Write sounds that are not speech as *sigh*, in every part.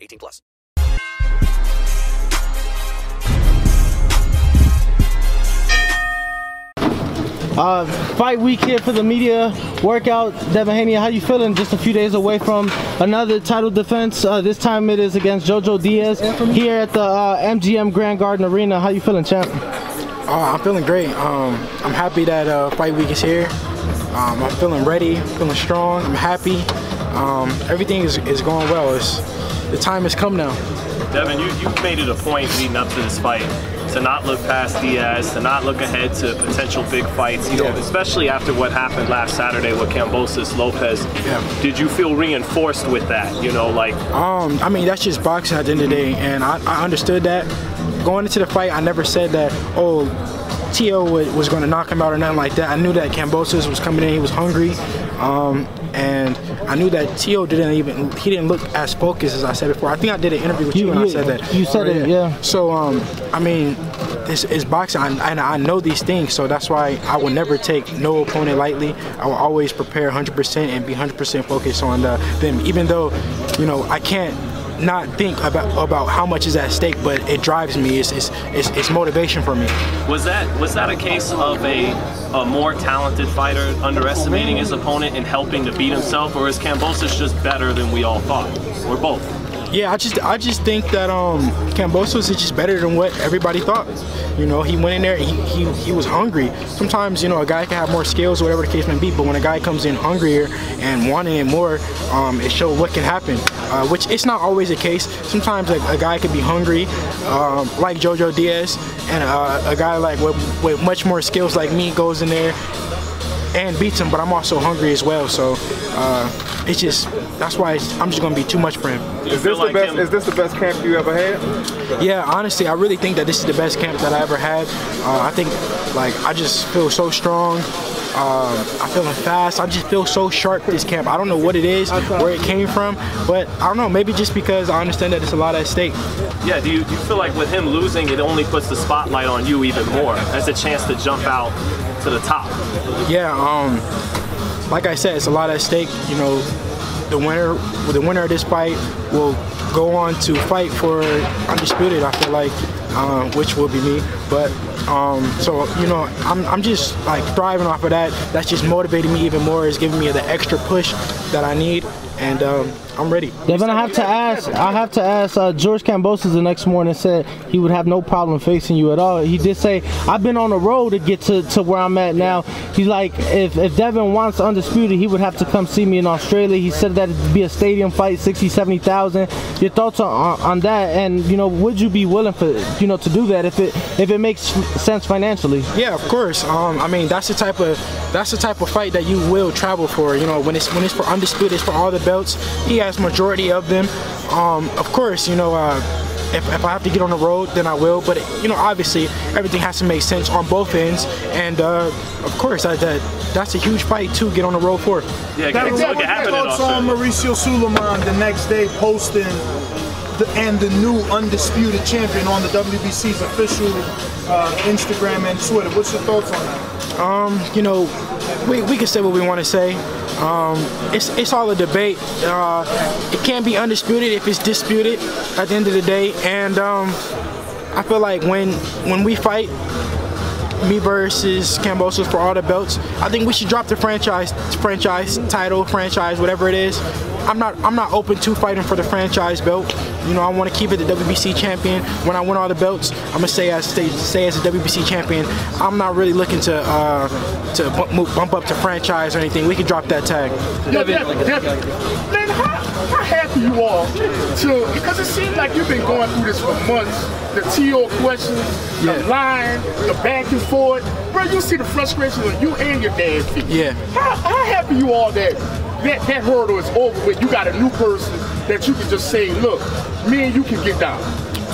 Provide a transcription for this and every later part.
18 plus. Uh, fight week here for the media workout. Devin Haney, how you feeling? Just a few days away from another title defense. Uh, this time it is against Jojo Diaz here at the uh, MGM Grand Garden Arena. How you feeling, champ? Uh, I'm feeling great. Um, I'm happy that uh, fight week is here. Um, I'm feeling ready, feeling strong. I'm happy. Um, everything is, is going well. It's, the time has come now. Devin, you, you've made it a point leading up to this fight to not look past Diaz, to not look ahead to potential big fights, you know, especially after what happened last Saturday with Kambosos Lopez. Yeah. Did you feel reinforced with that? You know, like Um, I mean, that's just boxing at the end of the day, and I, I understood that. Going into the fight, I never said that, oh, T.O. wa- was going to knock him out or nothing like that. I knew that Kambosos was coming in, he was hungry, um, and I knew that T.O. didn't even, he didn't look as focused as I said before. I think I did an interview with you, You- and I said that. you said it, yeah. So, um, I mean, it's, it's boxing, I, and I know these things, so that's why I will never take no opponent lightly. I will always prepare 100% and be 100% focused on the, them, even though, you know, I can't not think about about how much is at stake, but it drives me. It's, it's, it's, it's motivation for me. was that was that a case of a a more talented fighter underestimating his opponent and helping to beat himself, or is Kambosos just better than we all thought, or both? Yeah, I just I just think that um Kambosos is just better than what everybody thought. You know, he went in there, he, he he was hungry. Sometimes, you know, a guy can have more skills, whatever the case may be, but when a guy comes in hungrier and wanting it more, um, it shows what can happen. Uh, which it's not always the case. Sometimes a, a guy can be hungry, um, like Jojo Diaz, and uh, a guy like with, with much more skills like me goes in there and beats him, but I'm also hungry as well. So uh, it's just that's why it's, I'm just gonna be too much for him. Is this the best? Is this the best camp you ever had? Yeah, honestly, I really think that this is the best camp that I ever had. Uh, I think, like, I just feel so strong. Um, I'm feeling fast. I just feel so sharp this camp. I don't know what it is, where it came from, but I don't know. Maybe just because I understand that it's a lot at stake. Yeah, do you, do you feel like with him losing, it only puts the spotlight on you even more as a chance to jump out to the top? Yeah, um, like I said, it's a lot at stake. You know, the winner, the winner of this fight will go on to fight for undisputed. I feel like, um, which will be me. But um, so you know, I'm, I'm just like thriving off of that. That's just motivating me even more. It's giving me the extra push that I need, and um, I'm ready. Devin, I have to ask. I have to ask. Uh, George Kambosos the next morning said he would have no problem facing you at all. He did say, "I've been on the road to get to, to where I'm at now." He's like, if if Devin wants undisputed, he would have to come see me in Australia. He said that it'd be a stadium fight, 60, 70,000. Your thoughts on, on that? And you know, would you be willing for you know to do that if it if it makes sense financially? Yeah, of course. Um, I mean, that's the type of that's the type of fight that you will travel for. You know, when it's when it's for undisputed, it's for all the belts. He has majority of them. Um, of course, you know. Uh, if, if I have to get on the road, then I will. But you know, obviously, everything has to make sense on both ends. And uh, of course, that, that that's a huge fight to get on the road for. Yeah, That was it what happened in thoughts on Australia. Mauricio Sulaiman the next day posting the, and the new undisputed champion on the WBC's official uh, Instagram and Twitter. What's your thoughts on that? Um, you know, we, we can say what we want to say. Um, it's it's all a debate. Uh, it can't be undisputed if it's disputed at the end of the day. And um, I feel like when when we fight, me versus Kambosos for all the belts, I think we should drop the franchise franchise title, franchise, whatever it is. I'm not I'm not open to fighting for the franchise belt. You know, I want to keep it the WBC champion. When I win all the belts, I'm gonna say as stay, say as a WBC champion. I'm not really looking to uh, to bump, move, bump up to franchise or anything. We can drop that tag. Yo, Devin, Devin, man, how, how happy you are to because it seems like you've been going through this for months. The TO questions, the line, the back and forth. Bro, you see the frustration on you and your dad feet. Yeah. How, how happy you are that that that hurdle is over with? You got a new person that you can just say, look, me and you can get down.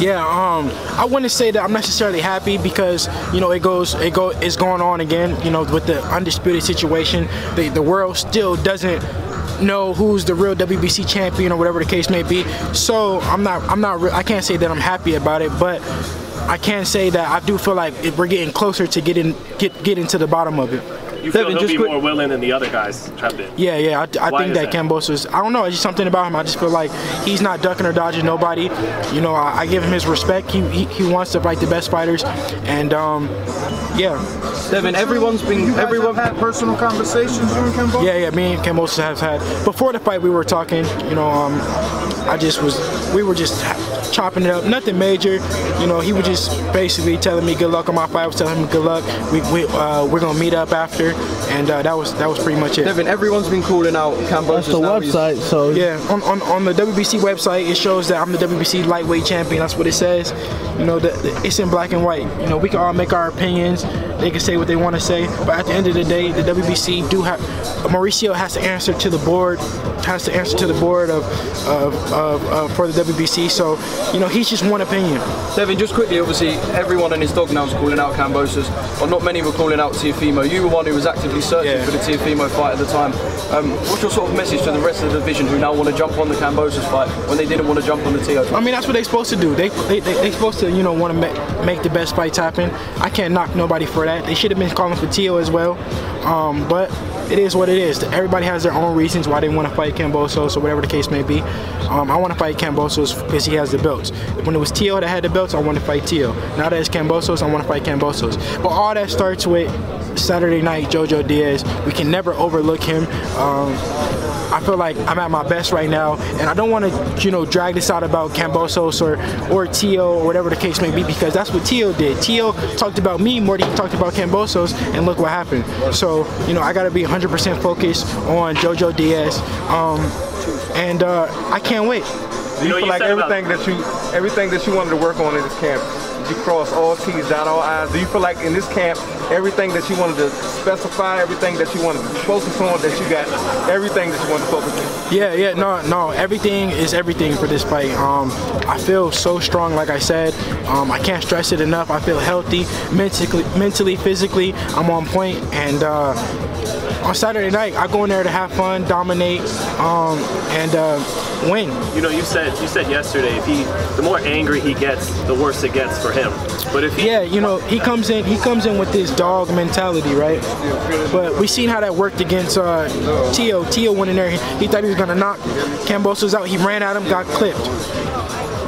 Yeah, um, I wouldn't say that I'm necessarily happy because you know it goes, it go, it's going on again. You know, with the undisputed situation, the the world still doesn't know who's the real WBC champion or whatever the case may be. So I'm not, I'm not, re- I can't say that I'm happy about it, but I can say that I do feel like we're getting closer to getting get getting to the bottom of it. You feel he'll be more willing than the other guys trapped in. Yeah, yeah. I, I think is that, that? Kambosos. I don't know. It's just something about him. I just feel like he's not ducking or dodging nobody. You know, I, I give him his respect. He, he he wants to fight the best fighters, and um, yeah. Devin, everyone's been you everyone had personal conversations during Kambosos. Yeah, yeah. Me and Kambosos have had before the fight. We were talking. You know, um, I just was. We were just chopping it up. Nothing major. You know, he was just basically telling me good luck on my fight. I was telling him good luck. We we uh, we're gonna meet up after, and uh, that was that was pretty much it. Devin, everyone's been calling out Kambosos. That's the now. Website. So Yeah, on, on, on the WBC website, it shows that I'm the WBC lightweight champion. That's what it says. You know, the, the- it's in black and white. You know, we can all make our opinions. They can say what they want to say, but at the end of the day, the WBC do have Mauricio has to answer to the board, has to answer to the board of, of, of, of for the WBC. So, you know, he's just one opinion. Devin, just quickly, obviously, everyone and his dog now is calling out Kambosos, or not many were calling out Teofimo. You were one who was actively searching Yeah. for the Teofimo fight at the time. Um, what's your sort of message to the rest of the division who now want to jump on the Kambosos fight when they didn't want to jump on the Teo? I mean, that's what they're supposed to do. They they they they supposed to you know want to make make the best fights happen. I can't knock nobody for that. They should have been calling for Teo as well. Um, but it is what it is. Everybody has their own reasons why they want to fight Kambosos or whatever the case may be. Um, I want to fight Kambosos because he has the belts. When it was Teo that had the belts, I want to fight Teo. Now that it's Kambosos, I want to fight Kambosos. But all that starts with Saturday night, Jojo Diaz. We can never overlook him. Um, I feel like I'm at my best right now, and I don't want to, you know, drag this out about Kambosos or or Teo or whatever the case may be, because that's what Teo did. Teo talked about me more than he talked about Kambosos, and look what happened. So, you know, I got to be 100% focused on Jojo Diaz, um, and uh, I can't wait. You know, feel like everything that you everything that you wanted to work on in this camp, you cross all T's, dot all I's. Do you feel like in this camp, everything that you wanted to specify, everything that you wanted to focus on, that you got everything that you wanted to focus on? Yeah, yeah, no, no. Everything is everything for this fight. Um, I feel so strong, like I said. Um, I can't stress it enough. I feel healthy, mentally, mentally, physically. I'm on point, and uh, on Saturday night, I go in there to have fun, dominate, um, and uh, win. You know, you said you said yesterday if he the more angry he gets, the worse it gets for him. But if he Yeah, you know, he comes in. He comes in with this dog mentality, right? But we seen how that worked against uh, Teo. Teo went in there. He, thought he was gonna knock Kambosos out. He ran at him, got clipped.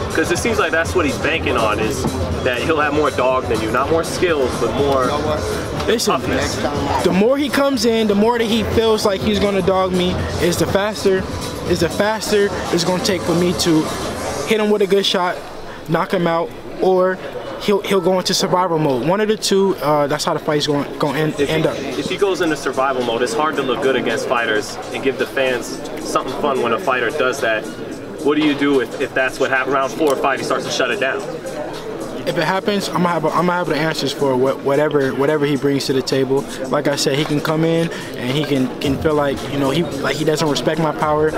because it seems like that's what he's banking on is that he'll have more dog than you, not more skills, but more Listen, the more he comes in, the more that he feels like he's gonna dog me, is the faster, is the faster it's gonna take for me to hit him with a good shot, knock him out, or he'll he'll go into survival mode. One of the two. Uh, that's how the fight's going going end, If end he, up. if he goes into survival mode, it's hard to look good against fighters and give the fans something fun when a fighter does that. What do you do if, if that's what happens? Round four or five, he starts to shut it down. If it happens, I'm gonna have a, I'm gonna have the answers for what, whatever whatever he brings to the table. Like I said, he can come in and he can can feel like you know he like he doesn't respect my power.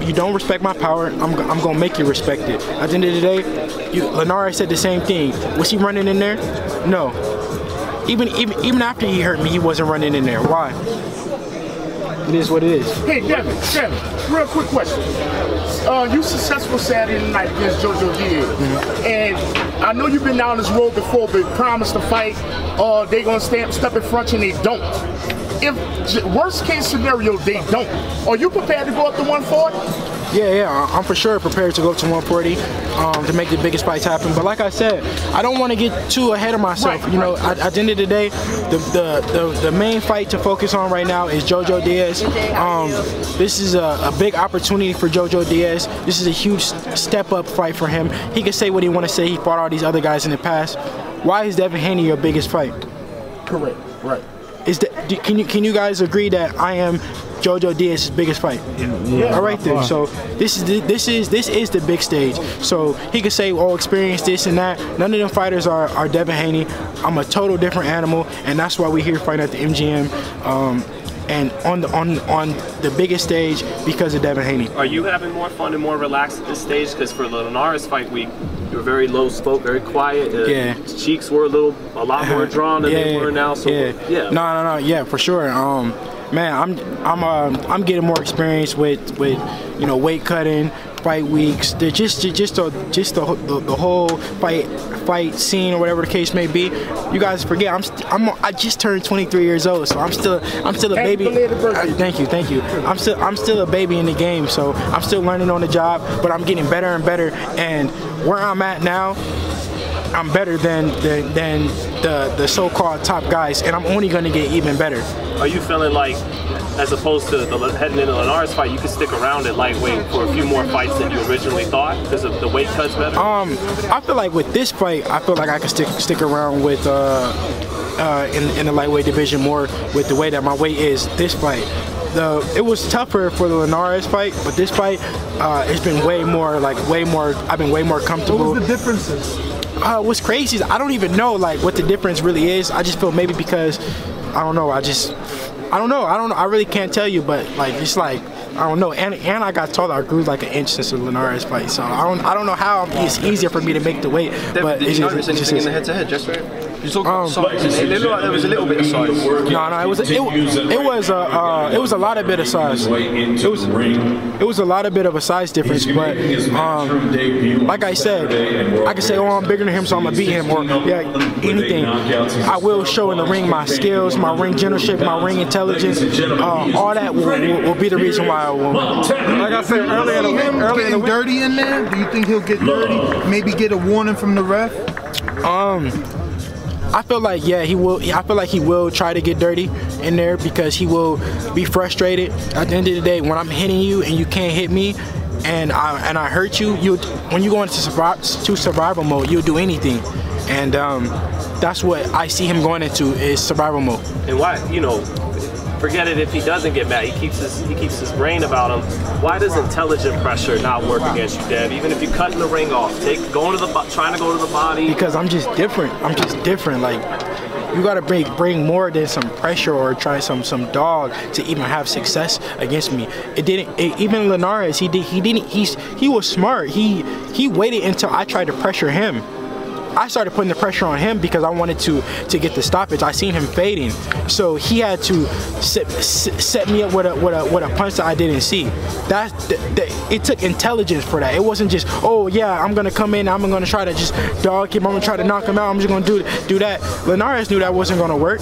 You don't respect my power. I'm, I'm gonna make you respect it. At the end of the day, you, Linares said the same thing. Was he running in there? No. Even even even after he hurt me, he wasn't running in there. Why? It is what it is. Hey, Devin, Devin, real quick question. uh, you successful Saturday night against JoJo Diaz, Mm-hmm. and I know you've been down this road before, but promise to fight, or they gonna step in front and they don't. If worst case scenario they don't, are you prepared to go up to 140? Yeah, yeah, I'm for sure prepared to go to 140 um, to make the biggest fights happen. But like I said, I don't want to get too ahead of myself. You know, at, at the end of the day, the, the, the, the main fight to focus on right now is JoJo Diaz. Um, this is a, a big opportunity for JoJo Diaz. This is a huge step up fight for him. He can say what he want to say. He fought all these other guys in the past. Why is Devin Haney your biggest fight? Correct. Right. Is that can you can you guys agree that I am JoJo Diaz's biggest fight? Yeah. All right then. So this is the, this is this is the big stage. So he could say, "Oh, experience this and that." None of them fighters are are Devin Haney. I'm a total different animal, and that's why we're here fighting at the MGM. Um, and on the on on the biggest stage because of Devin Haney. Are you having more fun and more relaxed at this stage? Because for the Linares fight week, you were very low spoke, very quiet. Uh, Yeah. Cheeks were a little, a lot more drawn than they were now. So yeah, yeah. No, no, no. Yeah, for sure. Um, man, I'm I'm uh, I'm getting more experience with with you know weight cutting, fight weeks. They're just just the just the, the the whole fight fight scene or whatever the case may be. You guys forget I'm st- I'm I just turned 23 years old, so I'm still I'm still a baby. birthday. Uh, thank you, thank you. I'm still I'm still a baby in the game, so I'm still learning on the job, but I'm getting better and better. And where I'm at now, I'm better than than, than the the so-called top guys, and I'm only going to get even better. Are you feeling like, as opposed to the, heading into the Linares fight, you could stick around at lightweight for a few more fights than you originally thought because of the weight cuts better? Um, I feel like with this fight, I feel like I can stick stick around with uh, uh, in in the lightweight division more with the way that my weight is. This fight. The, it was tougher for the Linares fight, but this fight, uh, it's been way more like way more. I've been way more comfortable. What was the differences? Uh, what's crazy is I don't even know like what the difference really is. I just feel maybe because I don't know. I just I don't know. I don't know. I really can't tell you, but like it's like I don't know. And and I got told I grew like an inch since the Linares fight, so I don't I don't know how it's easier for me to make the weight. but did you just- notice it just anything in the head-to-head, Jester? You talk Um, size. It looked like there was a little bit of size. No, no, it was it, it was a uh, it was a lot of bit of size. It was it was a lot of bit of a size difference, but um, like I said, I can say, oh, I'm bigger than him, so I'm gonna beat him, or yeah, anything. I will show in the ring my skills, my ring generalship, my ring intelligence, uh, all that will, will, will be the reason why I won. Like I said earlier, in the week- earlier in the getting dirty in there. Do you think he'll get dirty? Maybe get a warning from the ref. Um, I feel like yeah, he will. I feel like he will try to get dirty in there because he will be frustrated. At the end of the day, when I'm hitting you and you can't hit me, and I and I hurt you, you when you go into survi- to survival mode, you'll do anything, and um, that's what I see him going into is survival mode. And why, you know, forget it if he doesn't get mad. He keeps his he keeps his brain about him. Why does intelligent pressure not work against you, Dev? Even if you're cutting the ring off, take going to the trying to go to the body. because I'm just different. I'm just different. Like you gotta bring bring more than some pressure or try some some dog to even have success against me. It didn't. It, even Linares, he did. He didn't. He's he was smart. He he waited until I tried to pressure him. I started putting the pressure on him because I wanted to to get the stoppage. I seen him fading, so he had to set, set me up with a with a with a punch that I didn't see. That, it took intelligence for that. It wasn't just oh yeah I'm gonna come in I'm gonna try to just dog him I'm gonna try to knock him out I'm just gonna do do that. Linares knew that wasn't gonna work.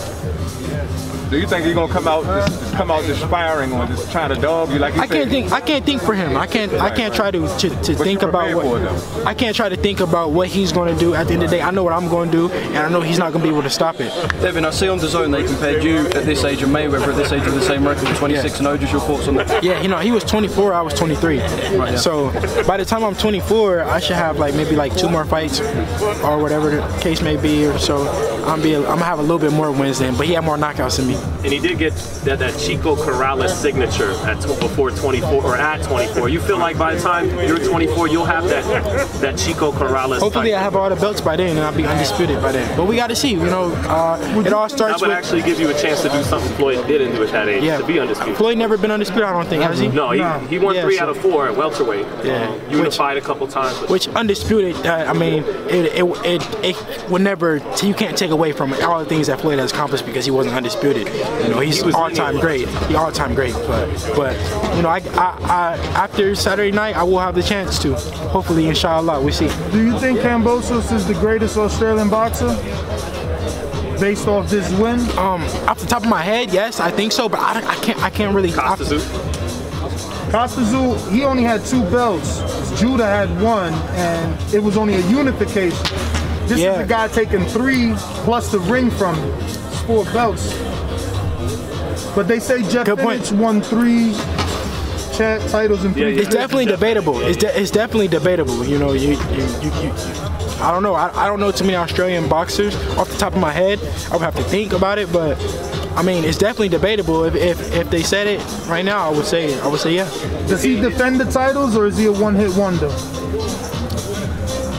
Do you think he's gonna come out come out just firing or just trying to dog you like you I can't think. I can't think for him. I can't. I can't try to to, to think about what. for I can't try to think about what he's going to do. At the end of the day, I know what I'm going to do, and I know he's not going to be able to stop it. Devin, I see on the zone they compared you at this age and Mayweather at this age with the same record, 26 and 0. Just your thoughts on that? Yeah, you know, he was 24, I was 23. yeah. So by the time I'm 24, I should have like maybe like two more fights or whatever the case may be. Or so I'm be I'm gonna have a little bit more wins then. But he had more knockouts than me. And he did get that, that Chico Corrales signature at before 24 or at 24. You feel like by the time you're 24, you'll have that that Chico Corrales. Hopefully. I have all the belts by then and I'll be undisputed by then. But we got to see. You know, uh, it all starts. that would actually give you a chance to do something Floyd didn't do at that age, Yeah. to be undisputed. Floyd never been undisputed. I don't think has he? No, he, he won Yeah, three so- out of four at welterweight. Yeah. Um, unified a couple times. Which undisputed, uh, I mean, it, it, it, it would never, you can't take away from all the things that Floyd has accomplished because he wasn't undisputed. You know, he's He all time great. Great. He all time great. But but you know, I, I, I after Saturday night, I will have the chance to. Hopefully, inshallah, we see. Do you think Kambosos is the greatest Australian boxer? Based off this win? Um, off the top of my head, yes, I think so. But I, I can't I can't really. Costa Costazu, he only had two belts. Judah had one, and it was only a unification. This Yeah. is a guy taking three plus the ring from him. Four belts. But they say Jeff Fenech won three chat titles in three It's definitely debatable. It's, de- it's definitely debatable. You know, you, you, you, you, I don't know. I, I don't know too many Australian boxers off the top of my head. I would have to think about it, but I mean, it's definitely debatable. If, if, if they said it right now, I would say it. I would say yeah. Does he defend the titles or is he a one-hit wonder?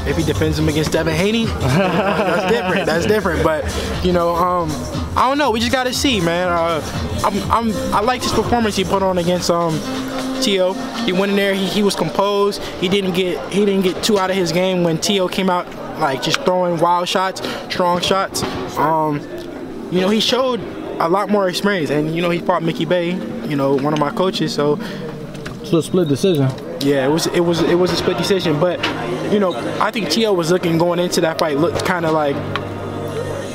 If he defends them against Devin Haney, *laughs* that's different. That's different. But you know, um, I don't know. We just got to see, man. Uh, I'm, I'm, I liked his performance he put on against um, Teo. He went in there. He, he was composed. He didn't get he didn't get too out of his game when Teo came out like just throwing wild shots, strong shots. Um, you know, he showed a lot more experience, and you know, he fought Mickey Bey. You know, one of my coaches. So So a split decision. yeah, it was it was it was a split decision, but you know, I think Teo was looking going into that fight looked kind of like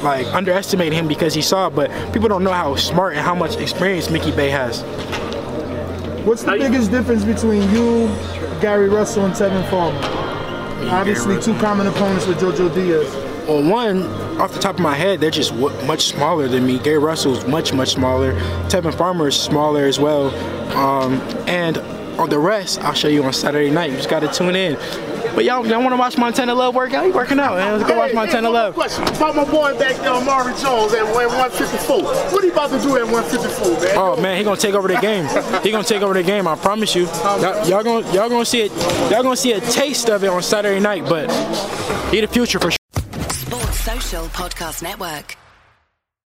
like underestimating him because he saw, but people don't know how smart and how much experience Mickey Bey has. What's the biggest difference between you, Gary Russell, and Tevin Farmer? Obviously, two common opponents with JoJo Diaz. Well, one off the top of my head, they're just w- much smaller than me. Gary Russell's much much smaller. Tevin Farmer is smaller as well, um, and on the rest, I'll show you on Saturday night. You just got to tune in. But y'all, y'all want to watch Montana Love work out? He working out, man. Let's go watch Montana Love. Question about my boy back there, Amari Jones, at 154. What he about to do at 154, man? Oh man, he gonna take over the game. He gonna take over the game. I promise you. Y'all, y'all gonna y'all gonna see it. Y'all gonna see a taste of it on Saturday night. But he the future for sure. Sports Social Podcast Network.